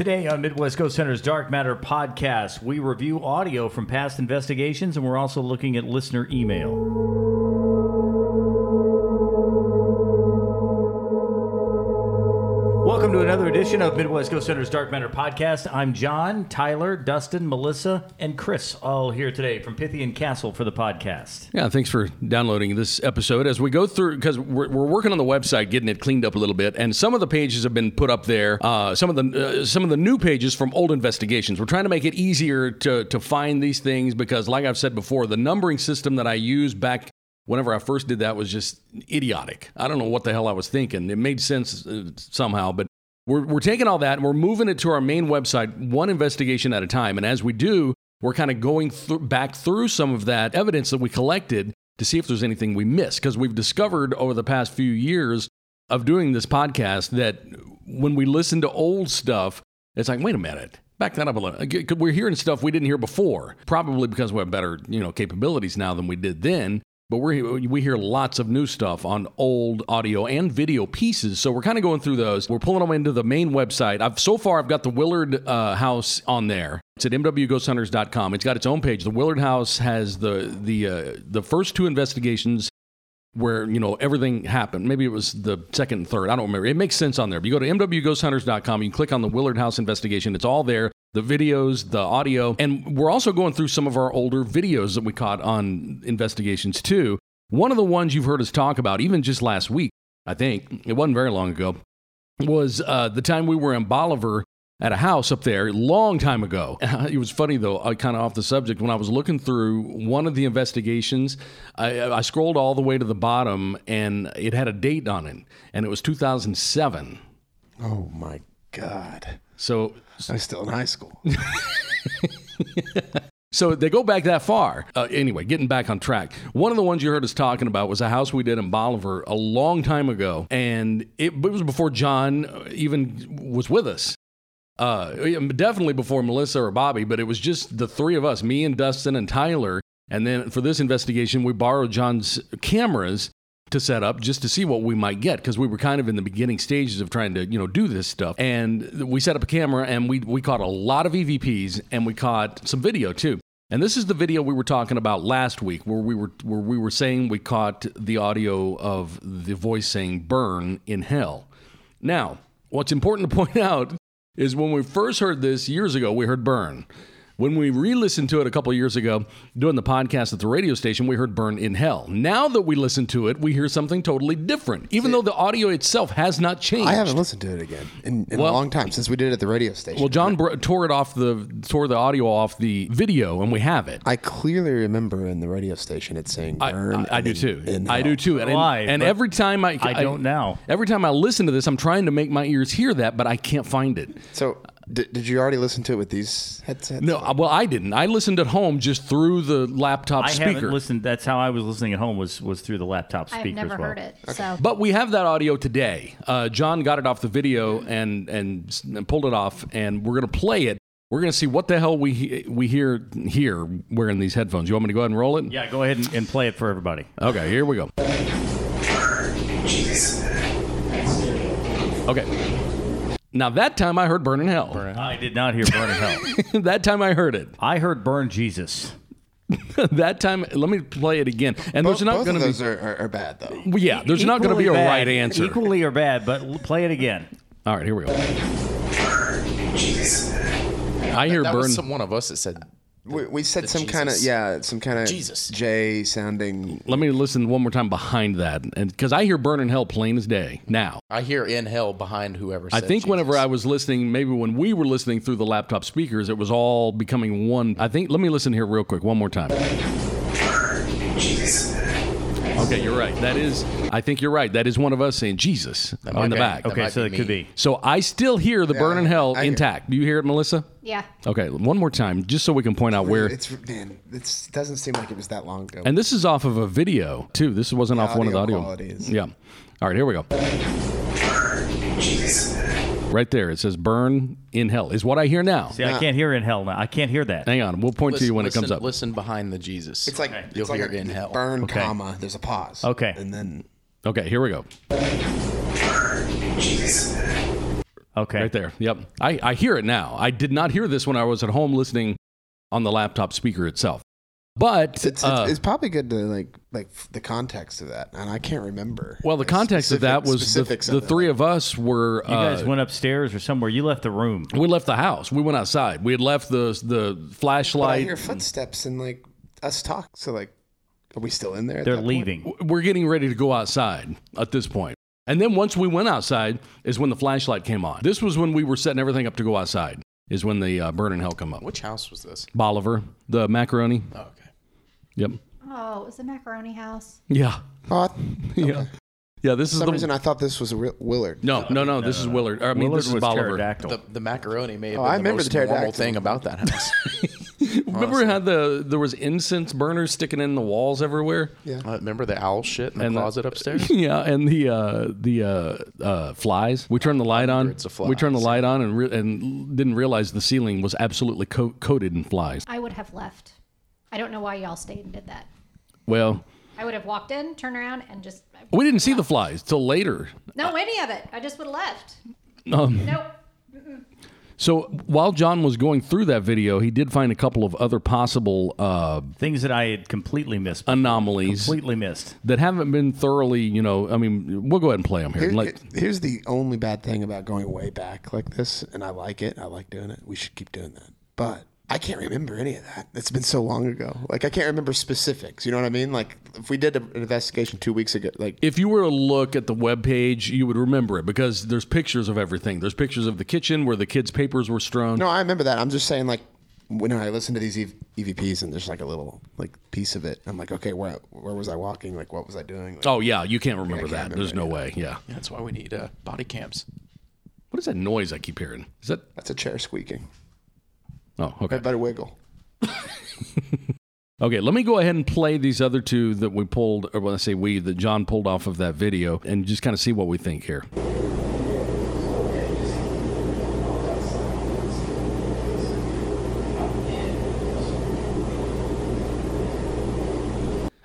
Today on Midwest Ghost Center's Dark Matter podcast, we review audio from past investigations and we're also looking at listener email. Welcome to another edition of Midwest Ghost Center's Dark Matter podcast. I'm John, Tyler, Dustin, Melissa, and Chris, all here today from Pythian Castle for the podcast. Yeah, thanks for downloading this episode. As we go through, because we're, we're working on the website, getting it cleaned up a little bit, and some of the pages have been put up there. Uh, some of the uh, some of the new pages from old investigations. We're trying to make it easier to to find these things because, like I've said before, the numbering system that I used back whenever I first did that was just idiotic. I don't know what the hell I was thinking. It made sense uh, somehow, but we're, we're taking all that and we're moving it to our main website, one investigation at a time. And as we do, we're kind of going th- back through some of that evidence that we collected to see if there's anything we missed. Because we've discovered over the past few years of doing this podcast that when we listen to old stuff, it's like, wait a minute. Back that up a little. We're hearing stuff we didn't hear before, probably because we have better, you know, capabilities now than we did then. But we we hear lots of new stuff on old audio and video pieces, so we're kind of going through those. We're pulling them into the main website. I've so far I've got the Willard uh, House on there. It's at mwghosthunters.com. It's got its own page. The Willard House has the the uh, the first two investigations where you know everything happened. Maybe it was the second and third. I don't remember. It makes sense on there. But you go to mwghosthunters.com. You click on the Willard House investigation. It's all there the videos, the audio, and we're also going through some of our older videos that we caught on investigations too. One of the ones you've heard us talk about, even just last week, I think, it wasn't very long ago, was uh, the time we were in Bolivar at a house up there, a long time ago. It was funny though, I kind of off the subject. When I was looking through one of the investigations, I, I scrolled all the way to the bottom and it had a date on it, and it was 2007. Oh my God. So I was still in high school. So they go back that far. Uh, anyway, getting back on track. One of the ones you heard us talking about was a house we did in Bolivar a long time ago, and it, it was before John even was with us. Uh, definitely before Melissa or Bobby, but it was just the three of us, me and Dustin and Tyler. And then for this investigation, we borrowed John's cameras to set up just to see what we might get because we were kind of in the beginning stages of trying to you know do this stuff. And we set up a camera and we we caught a lot of evps and we caught some video too. And this is the video we were talking about last week where we were where we were saying we caught the audio of the voice saying burn in hell. Now what's important to point out is when we first heard this years ago we heard burn when we re listened to it a couple years ago, doing the podcast at the radio station, we heard Burn in Hell. Now that we listen to it, we hear something totally different, even though the audio itself has not changed. I haven't listened to it again in, in well, a long time since we did it at the radio station. Well, John br- tore it off the tore the audio off the video, and we have it. I clearly remember in the radio station it saying Burn. I, I, I do too. in I do too. And, Why? and But every time I, I don't now. Every time I listen to this, I'm trying to make my ears hear that, but I can't find it. So, did, did you already listen to it with these headsets? No, uh, well, I didn't. I listened at home just through the laptop I speaker. haven't listened. That's how I was listening at home. Was was through the laptop speaker. I've never as well. heard it. So But we have that audio today. Uh, John got it off the video and, and s- and pulled it off, and we're gonna play it. We're gonna see what the hell we he- we hear here wearing these headphones. You want me to go ahead and roll it? Yeah, go ahead and, and play it for everybody. Okay, here we go. Okay. Now that time I heard "Burn in Hell." I did not hear burn in hell. that time I heard it. I heard burn Jesus. that time, let me play it again. And Both, there's not both going to be. those are, are, are bad though. Well, yeah, there's not going to be a Equally right answer. Equally or bad, but play it again. All right, here we go. Burn Jesus. I hear That "Burn." was some, one of us that said We, we said some kind of yeah, some kind of Jesus. J sounding. Let me listen one more time behind that, and because I hear "Burn in Hell" plain as day now. I hear in hell behind whoever. I Said think whenever I was listening, maybe when we were listening through the laptop speakers, it was all becoming one. I think. Let me listen here real quick, one more time. Jesus. Okay, you're right. That is. I think you're right. That is one of us saying Jesus on might the back. Okay, might so it could be. So I still hear the "Burn in Hell" I hear- intact. Do you hear it, Melissa? Yeah. Okay, one more time, just so we can point out where. It's man, it doesn't seem like it was that long ago. And this is off of a video too. This wasn't off one of the audio audio. quality is- Yeah. All right, here we go. Jesus. Right there, it says "burn in hell" is what I hear now. See, I can't hear in hell now. I can't hear that. Hang on, we'll point to you when listen, it comes up. Listen behind the Jesus. it's like you'll it's like hear a in hell. burn Okay. comma. There's a pause. Okay. and then Okay, here we go. Okay. Right there. Yep. I, I hear it now. I did not hear this when I was at home listening on the laptop speaker itself. But It's, it's, uh, it's probably good to like like the context of that, and I can't remember. well, the like, context of that was the, specifics the of three of us were You uh, guys went upstairs or somewhere. You left the room. we left the house. We went outside. We had left the the But I flashlight. hear footsteps and like us talk. So like, are we still in there? at They're that point? leaving. We're getting ready to go outside at this point. And then once we went outside is when the flashlight came on. This was when we were setting everything up to go outside. Is when the uh, burn in hell come up. Which house was this? Bolivar, the macaroni. Oh, okay. Yep. Oh, it was the macaroni house. Yeah. Oh, I- Yeah. Yeah. This for is some the reason I thought this was a real Willard. no, no, no. This is Willard. I mean, Willard this is was Bolivar. pterodactyl. The, the macaroni may have Oh, been I the remember most the normal pterodactyl. thing about that house. Remember how the there was incense burners sticking in the walls everywhere? Yeah. Uh, remember the owl shit in the And the- closet upstairs? Yeah, and the uh, the uh, uh, flies. We turned the light on. Hundreds of We turned the light on and re- and didn't realize the ceiling was absolutely co- coated in flies. I would have left. I don't know why y'all stayed and did that. Well, I would have walked in, turned around, and just. we didn't see the flies till later. No, any of it. I just would have left. Um, Nope. So while John was going through that video, he did find a couple of other possible uh, Things that I had completely missed. anomalies completely missed. that haven't been thoroughly. You know, I mean, we'll go ahead and play them here. Here- Like, here's the only bad thing about going way back like this, and I like it. I like doing it. We should keep doing that. But I can't remember any of that. It's been so long ago. Like I can't remember specifics. You know what I mean? Like if we did an investigation two weeks ago, like if you were to look at the web page, you would remember it because there's pictures of everything. There's pictures of the kitchen where the kids' papers were strewn. no, I remember that. I'm just saying like when I listen to these EV- EVPs and there's like a little like piece of it, I'm like, okay, where where was I walking? Like what was I doing? Like, Oh yeah, you can't remember can't that. remember There's no any way. Yeah. Yeah, that's why we need uh, body cams. What is that noise I keep hearing? Is that? That's a chair squeaking. Oh, okay. I better wiggle. Okay, let me go ahead and play these other two that we pulled, or when I say we, that John pulled off of that video, and just kind of see what we think here.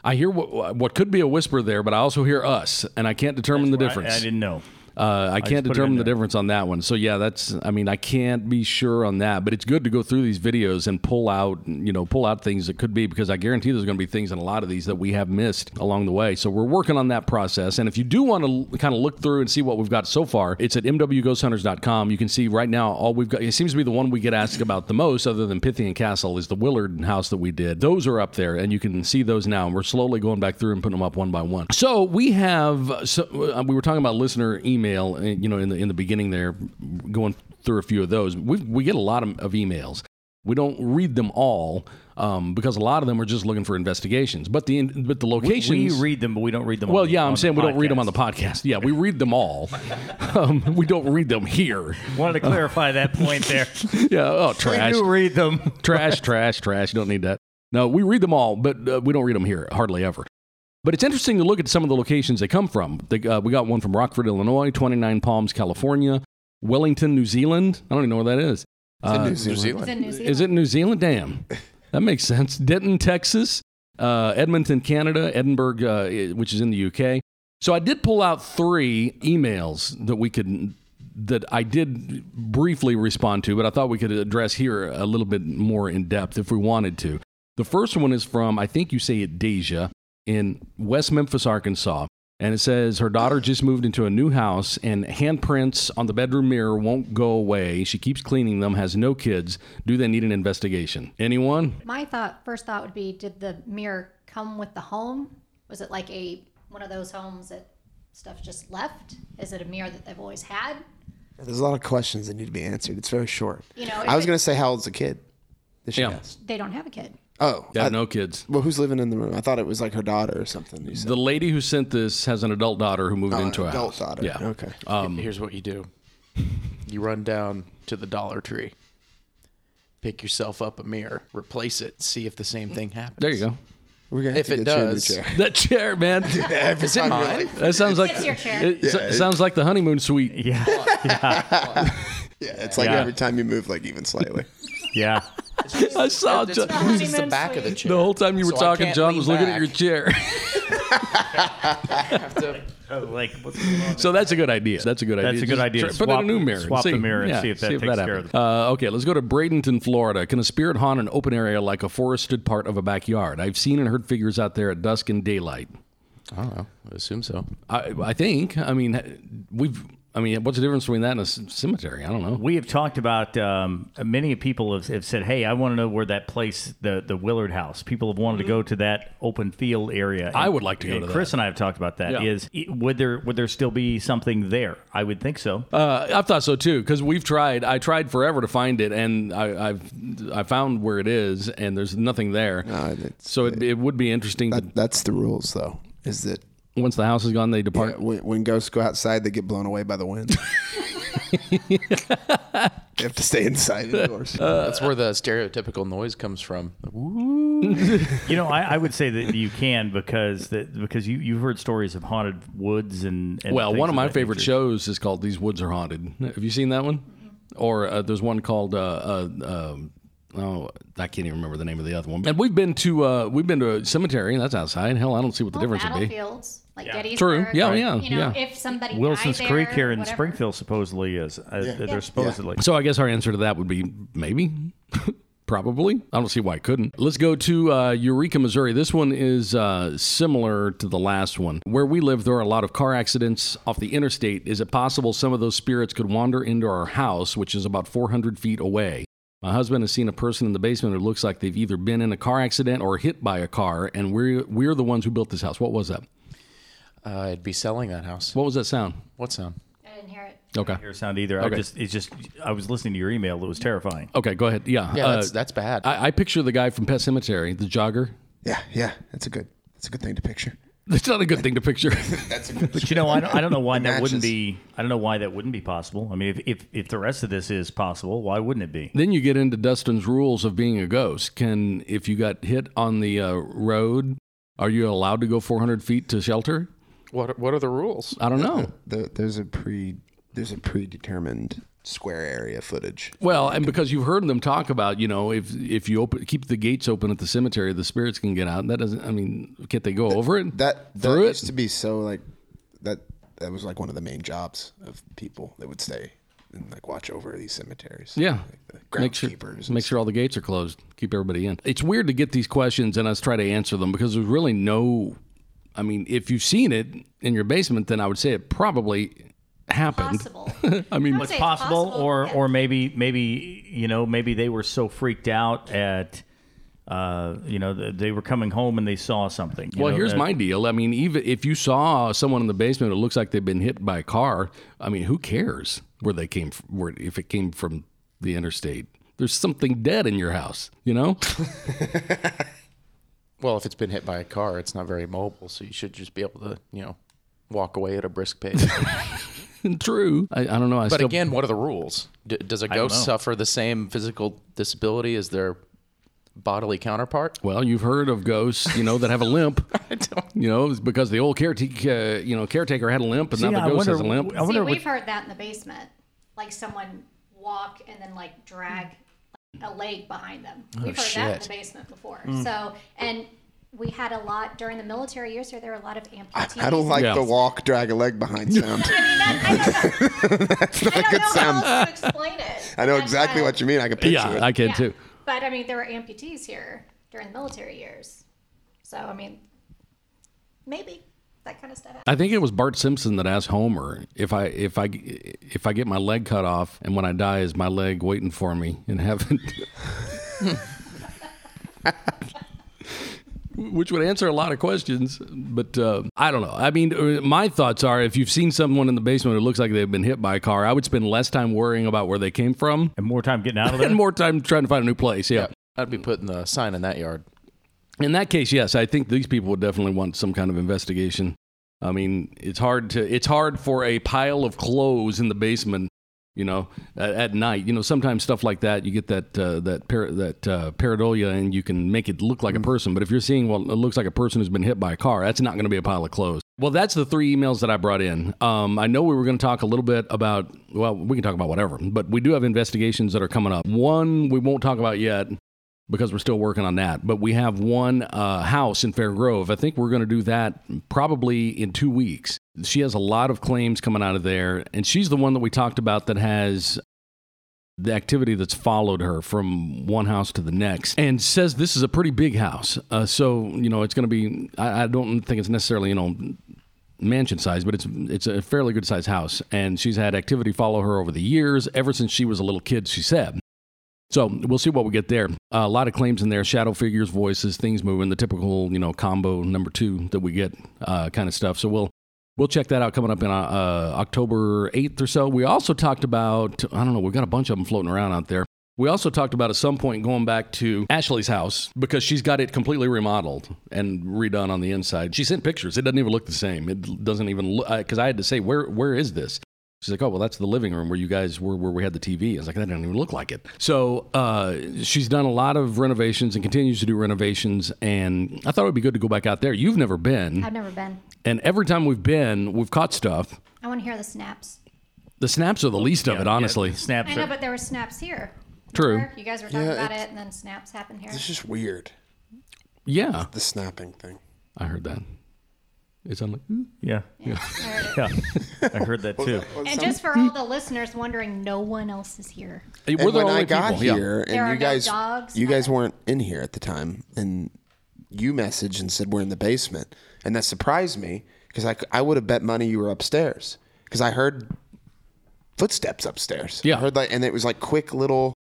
I hear what, what could be a whisper there, but I also hear us, and I can't determine the Well, I- difference. I, didn't know. Uh, I can't it determine the difference on that one. So yeah, that's. I mean, I can't be sure on that, but it's good to go through these videos and pull out, you know, pull out things that could be because I guarantee there's going to be things in a lot of these that we have missed along the way. So we're working on that process. And if you do want to kind of look through and see what we've got so far, it's at mwghosthunters.com. You can see right now all we've got. It seems to be the one we get asked about the most, other than Pythian Castle, is the Willard house that we did. Those are up there, and you can see those now. And we're slowly going back through and putting them up one by one. So we have. So, uh, we were talking about listener email, uh, you know, in the in the beginning there, going through a few of those. We we get a lot of, of emails. We don't read them all um, because a lot of them are just looking for investigations. But the but the locations. we read them, but we don't read them. well, on the- yeah, on I'm the saying we don't read them on the podcast. podcast. Yeah, we read them all. um, we don't read them here. Wanted to clarify that point there. Yeah. Oh, trash. we trash do read them. trash, trash, trash. You don't need that. No, we read them all, but uh, we don't read them here hardly ever. But it's interesting to look at some of the locations they come from. They, uh, we got one from Rockford, Illinois, 29 Palms, California, Wellington, New Zealand. I don't even know where that is. It's in Uh, New New Zealand. It's Zealand. in New Zealand. is it New Zealand? Damn. That makes sense. Denton, Texas, uh, Edmonton, Canada, Edinburgh, uh, which is in the UK. So I did pull out three emails that we could that I did briefly respond to, but I thought we could address here a little bit more in depth if we wanted to. The first one is from I think you say it Deja in West Memphis, Arkansas. And it says her daughter just moved into a new house and handprints on the bedroom mirror won't go away. She keeps cleaning them, has no kids. Do they need an investigation? Anyone? My thought, first thought would be, did the mirror come with the home? Was it like a one of those homes that stuff just left? Is it a mirror that they've always had? There's a lot of questions that need to be answered. It's very short. You know, I was going to say how old's the kid? That she Yeah. has? They don't have a kid. Oh, They have I- no kids. Well, who's living in the room? I thought it was like her daughter or something. You said. The lady who sent this has an adult daughter who moved Oh, an into a adult house. daughter. Yeah. Okay. Um, Here's what you do you run down to the Dollar Tree, pick yourself up a mirror, replace it, see if the same thing happens. There you go. We're gonna have If to it get you a new does- chair. That chair, man. Every Is it time mine? That sounds like It's your chair. It, s- sounds like the honeymoon suite. Yeah, yeah, it's like Yeah. every time you move, like even slightly. yeah. I saw It's, John. it's the Honeymoon back of the chair. The whole time you were So talking, John lean was looking at your chair. To- Oh, like what's going on? So that's a good idea. That's a good idea. That's a good Just idea try- to put in a swap- new mirror. swap the mirror and see if that takes care of happens. Uh, okay, let's go to Bradenton, Florida. Can a spirit haunt an open area like a forested part of a backyard? I've seen and heard figures out there at dusk and daylight. I don't know. I assume so. I, I think. I mean, we've. I mean, what's the difference between that and a c- cemetery? I don't know. We have talked about um, many people have, have said, "Hey, I want to know where that place, the the Willard House." People have wanted to go to that open field area. I would like to go And to Chris that. and I have talked about that. Yeah. Is would there would there still be something there? I would think so. Uh, I thought so too because we've tried. I tried forever to find it, and I, I've I found where it is, and there's nothing there. No, so it, it would be interesting. to, that's the rules, though. Is that once the house is gone, they yeah, depart. when, when ghosts go outside, they get blown away by the wind. you have to stay inside of indoors. That's where the stereotypical noise comes from. You know, I, I would say that you can because that because you you've heard stories of haunted woods and, and Well, one of my favorite nature. shows is called "These Woods Are Haunted." Have you seen that one? Or uh, there's one called uh, uh, um, oh, I can't even remember the name of the other one. And we've been to uh, we've been to a cemetery. That's outside. Hell, I don't see what the Well, difference would be. Battlefields like Gettysburg. True. Yeah, or, yeah, You know, yeah. if somebody Wilson's died Creek there, here in whatever. Springfield supposedly is. Uh, They're supposedly. So I guess our answer to that would be maybe. Probably. I don't see why it couldn't. Let's go to uh, Eureka, Missouri. This one is uh, similar to the last one. Where we live, there are a lot of car accidents off the interstate. Is it possible some of those spirits could wander into our house, which is about 400 feet away? My husband has seen a person in the basement who looks like they've either been in a car accident or hit by a car, and we're, we're the ones who built this house. What was that? Uh, I'd be selling that house. What was that sound? What sound? I didn't hear it. Okay. I didn't Hear a sound either. Okay. I just it's just I was listening to your email. It was terrifying. Okay, go ahead. Yeah. Yeah, uh, that's, that's bad. I, I picture the guy from Pet Sematary, the jogger. yeah, yeah, that's a good. That's a good thing to picture. That's not a good thing to picture. That's a good. But you know, I don't, I don't know why that wouldn't be. I don't know why that wouldn't be possible. I mean, if, if if the rest of this is possible, why wouldn't it be? then you get into Dustin's rules of being a ghost. Can if you got hit on the uh, road, are you allowed to go 400 feet to shelter? What, are- what are the rules? I don't know. There, there's a pre. There's a predetermined square area footage. Well, and because you've heard them talk about, you know, if if you open keep the gates open at the cemetery, the spirits can get out. And That doesn't. I mean, can't they go over it? That that through used it. to be so like that. That was like one of the main jobs of people that would stay and like watch over these cemeteries. Yeah. like the Make sure, groundskeepers. make sure all the gates are closed. Keep everybody in. It's weird to get these questions and us try to answer them because there's really no. I mean, if you've seen it in your basement, then I would say it probably happened. Possible. I mean, would It's possible, possible, or yeah. or maybe maybe you know maybe they were so freaked out at. Uh, you know, they were coming home and they saw something. you Well, know, here's that- my deal. I mean, even if you saw someone in the basement who looks like they've been hit by a car, I mean, who cares where they came from, where if it came from the interstate? There's something dead in your house, you know? Well, if it's been hit by a car, it's not very mobile, so you should just be able to, you know, walk away at a brisk pace. True. I, I don't know. I but still, again, what are the rules? D- does a ghost suffer the same physical disability as their bodily counterpart? well, you've heard of ghosts, you know, that have a limp. I don't. You know, it's because the old caretaker, uh, you know, caretaker had a limp, and See, now I the ghost wonder- has a limp. I See, wonder we've what- heard that in the basement, like someone walk and then like drag like, a leg behind them. We've heard that in the basement before. Mm. So, and we had a lot during the military years. There, there were a lot of amputees. I don't like Yeah. the walk, drag a leg behind sound. I mean, that, I don't know, That's not I a good know sound. how else to explain it. I know That's exactly why- what you mean. I can picture Yeah, it. I can Yeah. too. But I mean, there were amputees here during the military years. So I mean, maybe that kind of stuff. I think it was Bart Simpson that asked Homer if I if I if I get my leg cut off and when I die is my leg waiting for me in heaven. Which would answer a lot of questions, but uh, I don't know. I mean, uh, my thoughts are: if you've seen someone in the basement who looks like they've been hit by a car, I would spend less time worrying about where they came from and more time getting out of there. and more time trying to find a new place. Yeah. I'd be putting the sign in that yard. In that case, yes, I think these people would definitely want some kind of investigation. I mean, it's hard to it's hard for a pile of clothes in the basement, you know, at, at night. You know, sometimes stuff like that, you get that uh, that par- that uh, pareidolia, and you can make it look like a person. But if you're seeing well, it looks like a person who's been hit by a car, that's not going to be a pile of clothes. Well, that's the three emails that I brought in. Um, I know we were going to talk a little bit about. Well, we can talk about whatever, but we do have investigations that are coming up. One we won't talk about yet because we're still working on that. But we have one uh, house in Fair Grove. I think we're going to do that probably in two weeks. She has a lot of claims coming out of there, and she's the one that we talked about that has the activity that's followed her from one house to the next and says this is a pretty big house. Uh, so, you know, it's going to be, I, I don't think it's necessarily, you know, mansion size, but it's it's a fairly good sized house. And she's had activity follow her over the years, ever since she was a little kid, she said. So we'll see what we get there. Uh, a lot of claims in there: shadow figures, voices, things moving, the typical you know combo number two that we get uh, kind of stuff. So we'll we'll check that out coming up in uh, uh, October eighth or so. We also talked about I don't know, we've got a bunch of them floating around out there. We also talked about at some point going back to Ashley's house because she's got it completely remodeled and redone on the inside. She sent pictures. It doesn't even look the same. It doesn't even look because I had to say where where is this? She's like, oh well, that's the living room where you guys were, where we had the TV. I was like, that doesn't even look like it. So uh, she's done a lot of renovations and continues to do renovations. And I thought it would be good to go back out there. You've never been, I've never been. and every time we've been, we've caught stuff. I want to hear the snaps. The snaps are the least of it, honestly. Yeah, snaps. I know, are- but there were snaps here. True. Remember? You guys were talking Yeah, about it's- it, and then snaps happened here. It's just weird. Yeah, The snapping thing. I heard that. It's on like. "Ooh." yeah, I heard yeah. I heard that too. And just for all the listeners wondering, no one else is here. And We're the when only I got people. here, There and are you no guys, dogs, you guys weren't in here at the time, and you messaged and said we're in the basement, and that surprised me because I, I would have bet money you were upstairs because I heard footsteps upstairs. Yeah. I heard like, and it was like quick little,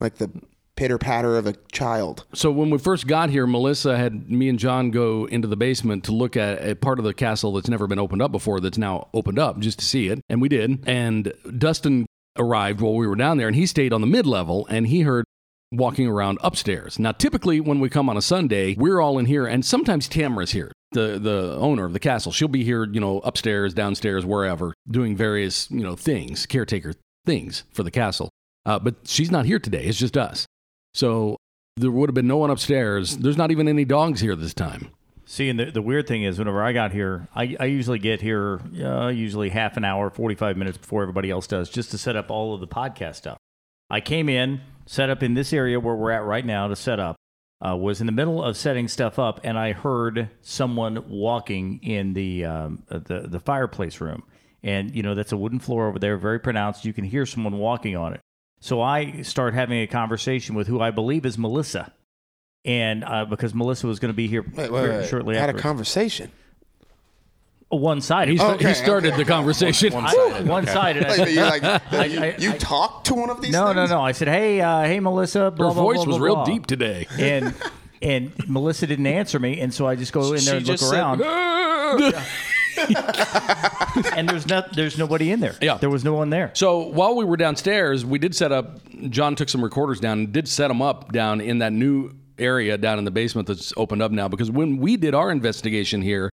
like the pitter patter of a child. So when we first got here, Melissa had me and John go into the basement to look at a part of the castle that's never been opened up before. That's now opened up just to see it, and we did. And Dustin arrived while we were down there, and he stayed on the mid level, and he heard walking around upstairs. Now, typically when we come on a Sunday, we're all in here, and sometimes Tamara's here. The, the owner of the castle, she'll be here, you know, upstairs, downstairs, wherever, doing various, you know, things, caretaker things for the castle. Uh, but she's not here today. It's just us. So there would have been no one upstairs. There's not even any dogs here this time. See, and the, the weird thing is, whenever I got here, I, I usually get here uh, usually half an hour, 45 minutes before everybody else does, just to set up all of the podcast stuff. I came in, set up in this area where we're at right now to set up, uh, was in the middle of setting stuff up, and I heard someone walking in the, um, uh, the, the fireplace room. And, you know, that's a wooden floor over there, very pronounced. You can hear someone walking on it. So I start having a conversation with who I believe is Melissa. And uh, because Melissa was going to be here Wait, wait, wait. shortly had after. a conversation. One sided. He, Okay, he started the conversation. One sided. Like, you like I- you, you talked to one of these. No, no, things? no. I said, "Hey, uh, hey, Melissa." Blah, Her blah, voice blah, was blah, real blah. deep today. And and Melissa didn't answer me, and so I just go in She there and look just said, around, and there's not there's nobody in there. Yeah. there was no one there. So while we were downstairs, we did set up. John took some recorders down and did set them up down in that new area down in the basement that's opened up now. Because when we did our investigation here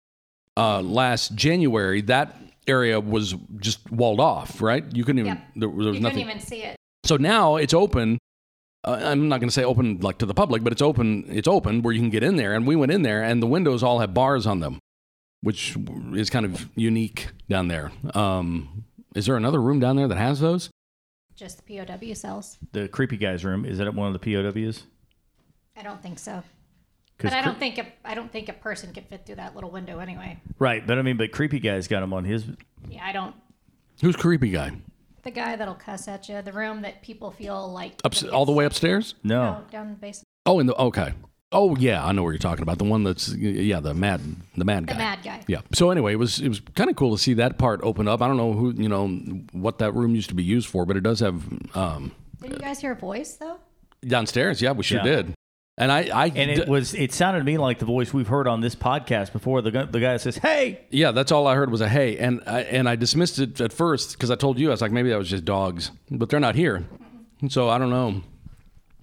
uh, last January, that area was just walled off. Right? You couldn't even. Yep. There, there was you nothing. couldn't even see it. So now it's open. Uh, I'm not going to say open like to the public, but it's open. It's open where you can get in there. And we went in there, and the windows all have bars on them, which is kind of unique down there. Um, is there another room down there that has those? Just the POW cells. The creepy guy's room is that one of the POWs? I don't think so. But I don't think a, I don't think a person could fit through that little window anyway. Right, but I mean, but creepy guy's got him on his. Yeah, I don't. Who's creepy guy? The guy that'll cuss at you. The room that people feel like Up, all the way upstairs? No, No, down the basement. Oh, in the okay. Oh yeah, I know what you're talking about. The one that's yeah, the mad, the mad guy. The mad guy. Yeah. So anyway, it was it was kind of cool to see that part open up. I don't know who you know what that room used to be used for, but it does have um, Didn't you guys hear a voice though? downstairs. Yeah, we sure Yeah. did. And I, I and it was it sounded to me like the voice we've heard on this podcast before. The guy, the guy says, "Hey, Yeah, that's all I heard was a hey, and I, and I dismissed it at first because I told you I was like maybe that was just dogs, but they're not here, so I don't know.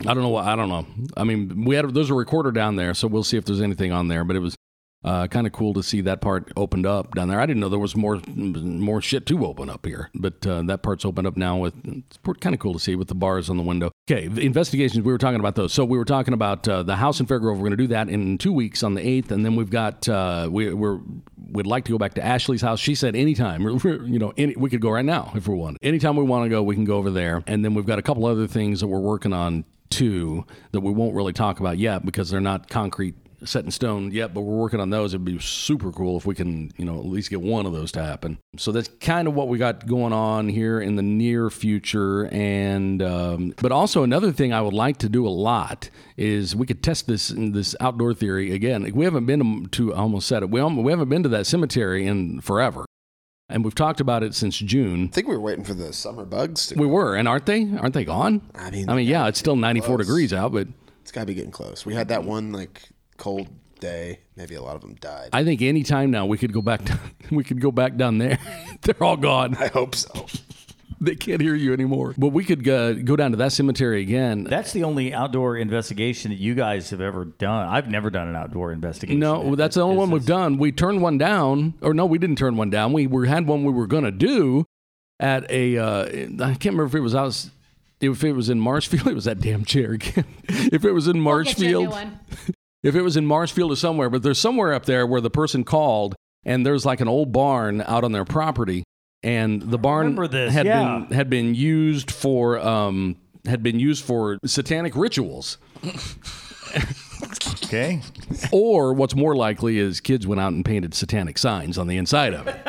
I don't know I don't know. I mean, we had there's a recorder down there, so we'll see if there's anything on there. But it was uh, kind of cool to see that part opened up down there. I didn't know there was more more shit to open up here, but uh, that part's opened up now. With it's kind of cool to see with the bars on the window. Okay, the investigations. We were talking about those. So we were talking about uh, the house in Fair Grove. We're going to do that in two weeks on the eighth, and then we've got uh, we, we're we'd like to go back to Ashley's house. She said anytime, you know, any, we could go right now if we want. Anytime we want to go, we can go over there. And then we've got a couple other things that we're working on two that we won't really talk about yet because they're not concrete set in stone yet, but we're working on those. It'd be super cool if we can, you know, at least get one of those to happen. So that's kind of what we got going on here in the near future. And um, but also another thing I would like to do a lot is we could test this this outdoor theory again. We haven't been to almost said it. We we haven't been to that cemetery in forever. And we've talked about it since June. I think we were waiting for the summer bugs. To, We were, and aren't they? Aren't they gone? I mean, I mean, yeah, it's still 94 close. degrees out, but it's got to be getting close. We had that one like cold day. Maybe a lot of them died. I think any time now we could go back. Down, we could go back down there. They're all gone. I hope so. They can't hear you anymore. But we could uh, go down to that cemetery again. That's the only outdoor investigation that you guys have ever done. I've never done an outdoor investigation. no, that's the only one we've done. We turned one down, or no, we didn't turn one down. We were, had one we were going to do at a. Uh, I can't remember if it was out. If it was in Marshfield, it was that damn chair again. if it was in We'll get you a new Marshfield, if it was in Marshfield or somewhere, but there's somewhere up there where the person called and there's like an old barn out on their property, and the barn this, had yeah. been had been used for um, had been used for satanic rituals. Okay. Or what's more likely is kids went out and painted satanic signs on the inside of it.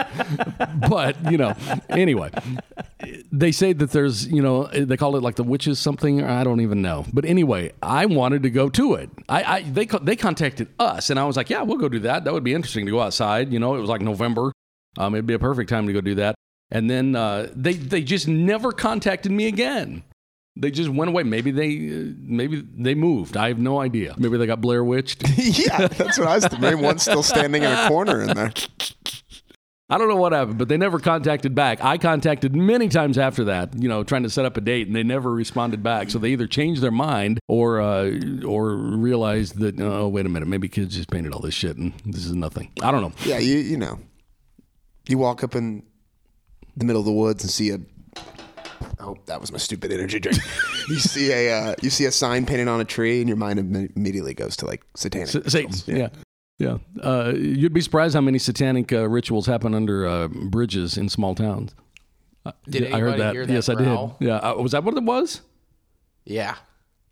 but, you know, anyway, they say that there's, you know, they call it like the witches something. I don't even know. But anyway, I wanted to go to it. I, I they they contacted us, and I was like, yeah, we'll go do that. That would be interesting to go outside. You know, it was like November. Um, it'd be a perfect time to go do that. And then uh, they they just never contacted me again. They just went away. Maybe they uh, maybe they moved. I have no idea. Maybe they got Blair witched. yeah, that's what I was thinking. Maybe one's still standing in a corner in there. I don't know what happened, but they never contacted back. I contacted many times after that, you know, trying to set up a date, and they never responded back. So they either changed their mind or uh, or realized that oh wait a minute, maybe kids just painted all this shit and this is nothing. I don't know. Yeah, you you know, you walk up in the middle of the woods and see a. Oh, that was my stupid energy drink. you see a uh, you see a sign painted on a tree, and your mind immediately goes to like satanic. S- Satan. rituals. Yeah. Yeah. Uh, you'd be surprised how many satanic uh, rituals happen under uh, bridges in small towns. Uh, Did I heard anybody that. hear that yes, I did. Yeah. Uh, was that what it was? Yeah.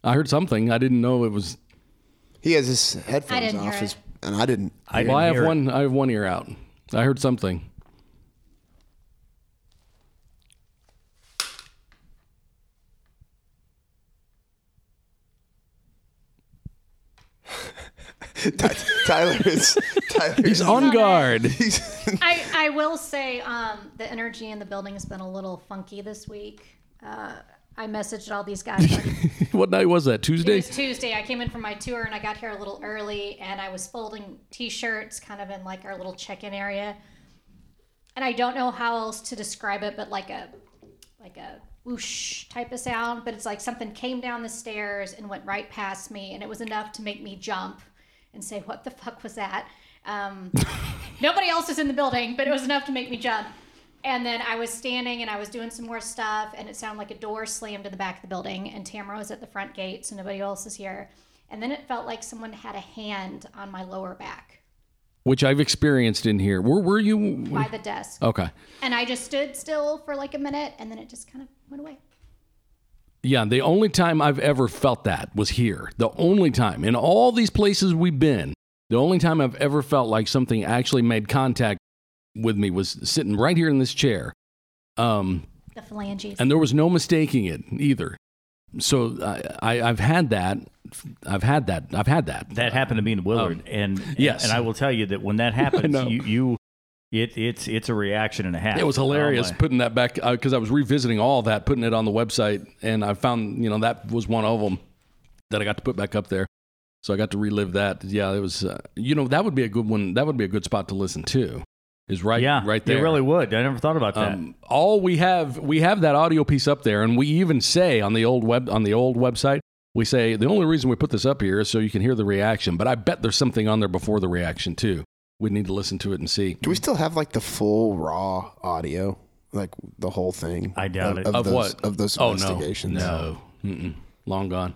I heard something. I didn't know it was. He has his headphones didn't off, his, and I didn't. I, Well, I have didn't it. one. I have one ear out. I heard something. Tyler is. Tyler He's is- on guard. He's, I, I will say um, the energy in the building has been a little funky this week. Uh, I messaged all these guys. on- what night was that? Tuesday? it Tuesday. was Tuesday. I came in from my tour and I got here a little early and I was folding t-shirts kind of in like our little check-in area. And I don't know how else to describe it, but like a like a whoosh type of sound. But it's like something came down the stairs and went right past me, and it was enough to make me jump and say, "What the fuck was that?" Um, nobody else was in the building, but it was enough to make me jump. And then I was standing and I was doing some more stuff, and it sounded like a door slammed in the back of the building, and Tamara was at the front gate, so nobody else is here. And then it felt like someone had a hand on my lower back which I've experienced in here. Where were you? by the desk. Okay. And I just stood still for like a minute, and then it just kind of went away. Yeah, the only time I've ever felt that was here. The only time in all these places we've been, the only time I've ever felt like something actually made contact with me was sitting right here in this chair. Um, The phalanges. and there was no mistaking it either. So I, I, I've had that. I've had that. I've had that. That happened to me in Willard, and Um, yes. and I will tell you that when that happens, you, you it it's it's a reaction and a half. It was hilarious Oh, putting that back because I was revisiting all that, putting it on the website, and I found you know that was one of them that I got to put back up there. So I got to relive that. Yeah, it was. Uh, you know, that would be a good one. That would be a good spot to listen to. Is right, yeah, right there. It really would. I never thought about that. Um, all we have, we have that audio piece up there, and we even say on the old web on the old website, we say the only reason we put this up here is so you can hear the reaction. But I bet there's something on there before the reaction too. We need to listen to it and see. do we still have like the full raw audio, like the whole thing? I doubt of, it. Of, Of those, what? Of those Oh investigations. no, Mm-mm. long gone.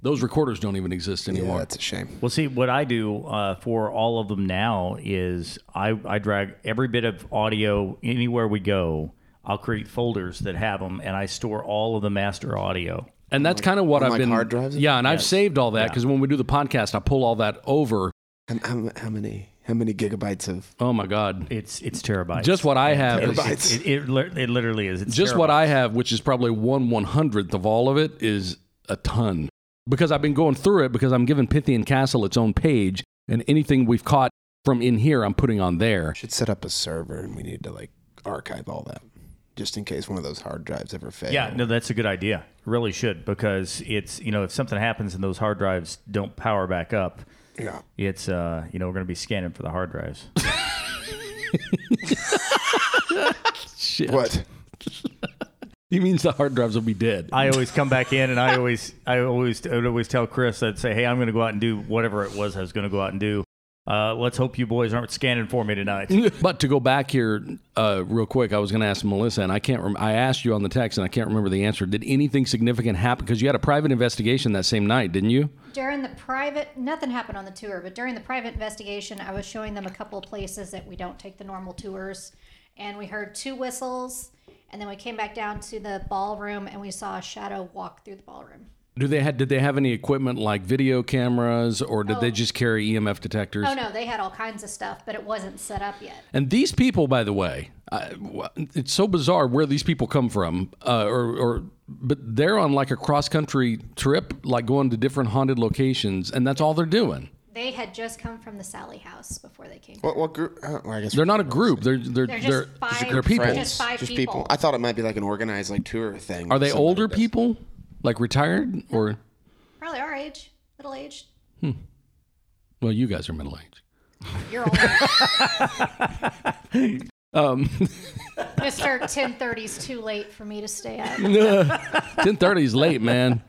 Those recorders don't even exist Yeah, anymore. that's a shame. Well, see, what I do uh, for all of them now is I, I drag every bit of audio anywhere we go. I'll create folders that have them, and I store all of the master audio. And that's kind of what on, I've like, been. hard drives? Yeah, and I've saved all that Yeah. because when we do the podcast, I pull all that over. How, how, how many how many gigabytes of Oh my god, It's it's terabytes. just what I have. Terabytes. It, it, li- it literally is. It's just what. I have, which is probably one one hundredth of all of it, is a ton. Because I've been going through it because I'm giving Pythian Castle its own page, and anything we've caught from in here, I'm putting on there. should set up a server and we need to like archive all that just in case one of those hard drives ever fail. Yeah, no, that's a good idea. Really should because it's you know if something happens and those hard drives don't power back up, Yeah. it's uh you know we're gonna be scanning for the hard drives. Shit. What? He means the hard drives will be dead. I always come back in and I always I always I would always tell Chris I'd say hey I'm gonna go out and do whatever it was I was gonna go out and do. Uh, let's hope you boys aren't scanning for me tonight. But to go back here uh, real quick, I was going to ask Melissa, and I can't. Rem- I asked you on the text, and I can't remember the answer. Did anything significant happen? Because you had a private investigation that same night, didn't you? During the private, nothing happened on the tour, but during the private investigation, I was showing them a couple of places that we don't take the normal tours. And we heard two whistles, and then we came back down to the ballroom and we saw a shadow walk through the ballroom. Do they had? Did they have any equipment like video cameras, or did they Oh. just carry EMF detectors? Oh no, they had all kinds of stuff, but it wasn't set up yet. And these people, by the way, I, w- it's so bizarre where these people come from, uh, or, or but they're on like a cross country trip, like going to different haunted locations, and that's all they're doing. They had just come from the Sallie House before they came. What, what group? Uh, well, I guess They're not a group. They're they're They're they're, just five- they're people. Just five just people. I thought it might be like an organized like tour thing. Are they older does. people, like retired, or Probably our age, middle aged. Hmm. well, you guys are middle aged. You're older. Um, Mr. 1030's too late for me to stay up. ten thirty is late, man.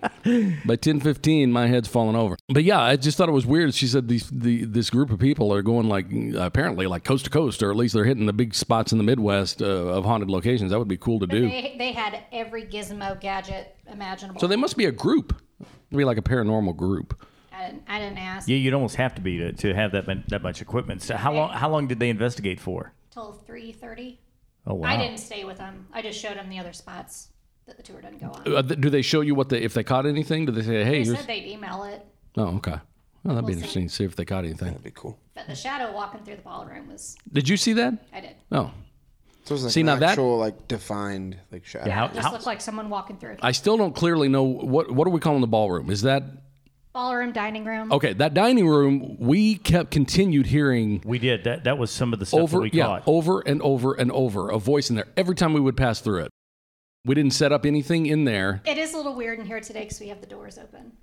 By ten fifteen, my head's falling over. But yeah, I just thought it was weird. She said these the this group of people are going like apparently like coast to coast, or at least they're hitting the big spots in the Midwest uh, of haunted locations. That would be cool to do. They, they had every gizmo gadget imaginable. So they must be a group. It'd be like a paranormal group. I, didn't, I didn't ask. Yeah, you'd almost have to be to, to have that that much equipment. So how long how long did they investigate for? Till 3.30. Oh wow. I didn't stay with them. I just showed them the other spots that the tour didn't go on. Uh, th- do they show you what they if they caught anything? Do they say, "Hey, They here's"? said they'd email it, Oh, okay. Well, that'd be We'll see. interesting to see if they caught anything. That'd be cool. but the shadow walking through the ballroom was, Did you see that? I did. Oh, So it was like See, an now that- like defined like shadow. how- It just looked like someone walking through. I still don't clearly know what what are we calling the ballroom? Is that Ballroom, dining room. okay? That dining room, we kept continued hearing we did that. That was some of the stuff that over, we yeah, caught. over and over and over a voice in there every time we would pass through it. We didn't set up anything in there. It is a little weird in here today because we have the doors open.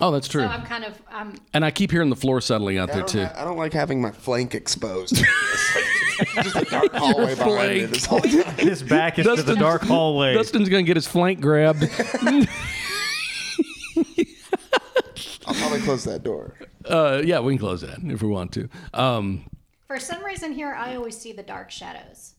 Oh, that's true. So I'm kind of, I'm and I keep hearing the floor settling out I there too. ha- I don't like having my flank exposed. Just a dark hallway behind me Flank. this whole time. His back is to the dark hallway. Dustin's gonna get his flank grabbed. I'll probably close that door. uh, yeah, we can close that if we want to. Um, For some reason here, I always see the dark shadows.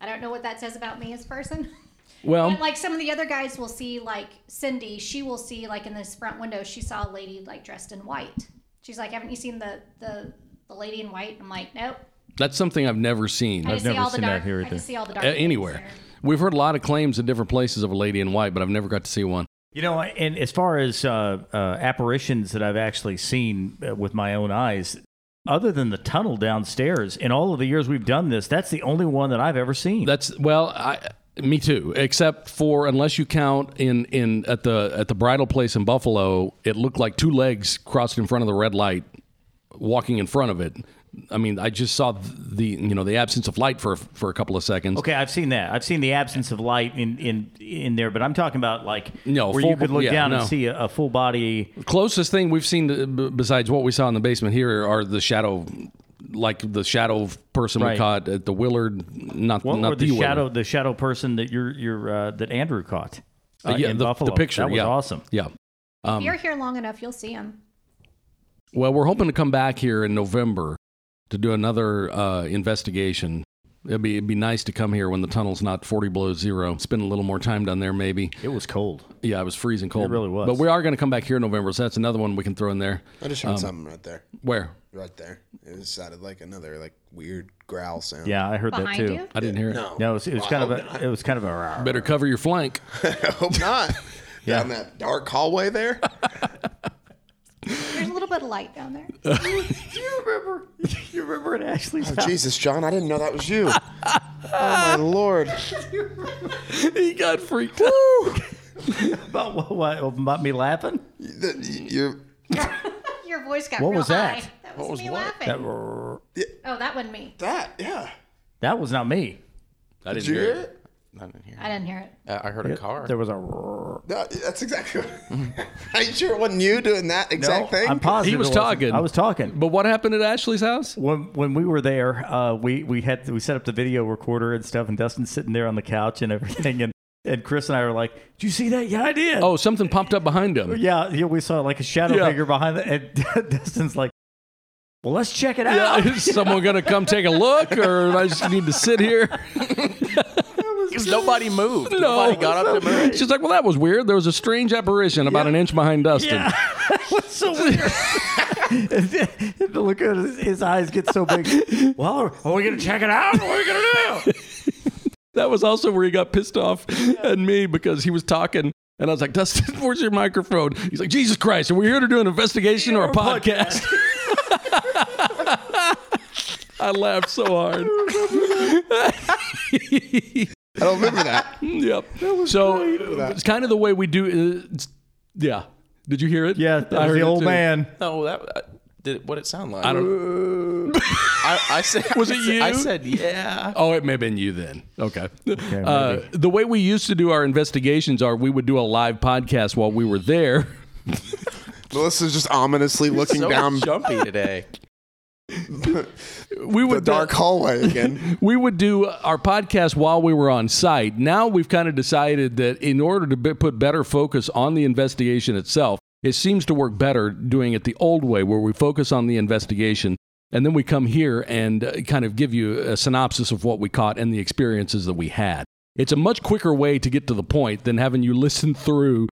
I don't know what that says about me as a person. well, But like some of the other guys will see, like Cindy, she will see like in this front window, she saw a lady like dressed in white. She's like, "Haven't you seen the the the lady in white?" I'm like, "Nope." that's something I've never seen. I just see never all the seen that dark. here I either. just see all the dark Uh, anywhere. there. We've heard a lot of claims in different places of a lady in white, but I've never got to see one. You know, and as far as uh, uh, apparitions that I've actually seen uh, with my own eyes, other than the tunnel downstairs, in all of the years we've done this, that's the only one that I've ever seen. That's well, I me too. Except for unless you count in in at the at the bridal place in Buffalo, it looked like two legs crossed in front of the red light, walking in front of it. I mean, I just saw the you know the absence of light for for a couple of seconds. okay, I've seen that. I've seen the absence of light in in in there, but I'm talking about like No, where full- you could look yeah, down no. and see a, a full body. Closest thing we've seen to, b- besides what we saw in the basement here are the shadow, like the shadow person we caught at the Willard, not What not or the Willard. shadow the shadow person that you're you're uh, that Andrew caught? Uh, Uh, yeah, in the, Buffalo. the picture. that was yeah. awesome. Yeah. if you're here long enough, you'll see them. Well, we're hoping to come back here in November to do another uh, investigation. It'd be it'd be nice to come here when the tunnel's not forty below zero. Spend a little more time down there, maybe. It was cold. Yeah, it was freezing cold. It really was. But we are going to come back here in November, so that's another one we can throw in there. I just heard something right there, Where? right there. It sounded like another like weird growl sound. Yeah, I heard that Behind too. you? I didn't hear it. No. No, it was, it was kind of a it was kind of a Better cover your flank. I hope not. down that dark hallway there. There's a little bit of light down there. Do you remember? You remember at Ashley's Oh, house? Jesus, John, I didn't know that was you. oh my lord. he got freaked out. About what, what? About me laughing? The- You. Your voice got What real was that? high. That was, was me what? laughing. That, oh, that wasn't me. That, yeah. that was not me. I Did didn't you hear hear it. It? I didn't hear. I didn't hear it. Uh, I heard a car. There was a. No, that's exactly. Are you sure it wasn't you doing that exact thing? I'm positive. He was it wasn't. talking. I was talking. But what happened at Ashley's house? When when we were there, uh, we we had we set up the video recorder and stuff, and Dustin's sitting there on the couch and everything, and and Chris and I were like, "Did you see that? Yeah, I did." Oh, something popped up behind him. yeah, yeah. We saw like a shadow Yeah. figure behind it, and Dustin's like, "Well, let's check it Yeah, out." is someone gonna come take a look, or I just need to sit here? Because nobody moved. No. Nobody got up to move. She's like, "Well, that was weird. There was a strange apparition about an inch behind Dustin." Yeah, that was so weird. and to look at his, his eyes get so big. Well, are, are we gonna check it out? What are we gonna do? That was also where he got pissed off at me because he was talking. And I was like, Dustin, where's your microphone? He's like, Jesus Christ, are we here to do an investigation or a podcast? I laughed so hard. I don't remember that. yep. So it's kind of the way we do. Uh, it's- yeah. Did you hear it? Yeah, that I was heard the it old too. man. No, that uh, did what it sound like. I don't. I, I said. Was it you? I said yeah. Oh, it may have been you then. Okay. uh, the way we used to do our investigations are we would do a live podcast while we were there. Melissa's just ominously looking So down jumpy today. We the would dark hallway again. we would do our podcast while we were on site. Now we've kind of decided that in order to be, put better focus on the investigation itself, it seems to work better doing it the old way, where we focus on the investigation and then we come here and uh, kind of give you a synopsis of what we caught and the experiences that we had. It's a much quicker way to get to the point than having you listen through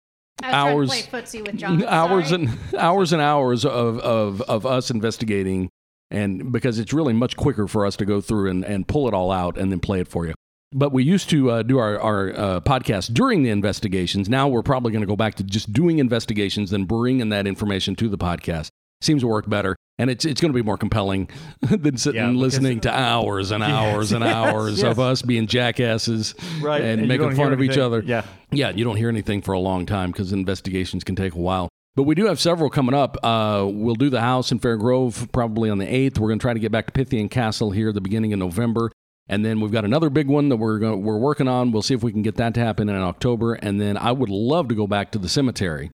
I was Hours- to play footsie with John. hours Sorry. and hours and hours of, of, of us investigating and because it's really much quicker for us to go through and, and pull it all out and then play it for you. But we used to uh, do our, our uh, podcast during the investigations. Now we're probably going to go back to just doing investigations then bringing that information to the podcast. Seems to work better and it's, it's going to be more compelling than sitting Yeah, and listening to hours and hours and yes, hours of us being jackasses Right, and, and making fun of each other. Yeah. yeah, you don't hear anything for a long time because investigations can take a while. But we do have several coming up. Uh, we'll do the house in Fair Grove probably on the 8th. We're going to try to get back to Pythian Castle here at the beginning of November. And then we've got another big one that we're going we're working on. We'll see if we can get that to happen in October. And then I would love to go back to the cemetery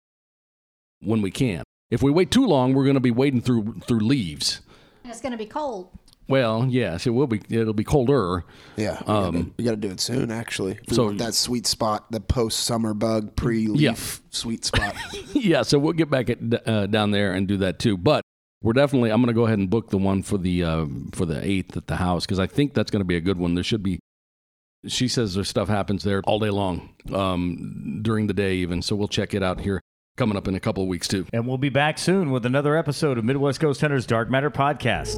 when we can. If we wait too long, we're going to be wading through through leaves. And it's going to be cold. Well, yes, it will be. It'll be colder. Yeah, we gotta, we gotta do it soon. Actually, we so- that sweet spot, the post summer bug pre leaf Yeah. sweet spot. yeah, so we'll get back at, uh, down there and do that too. But we're definitely I'm going to go ahead and book the one for the uh, for the eighth at the house because I think that's going to be a good one. There should be. She says there's stuff happens there all day long, um, during the day even. So we'll check it out here coming up in a couple of weeks too. And we'll be back soon with another episode of Midwest Ghost Hunters Dark Matter Podcast.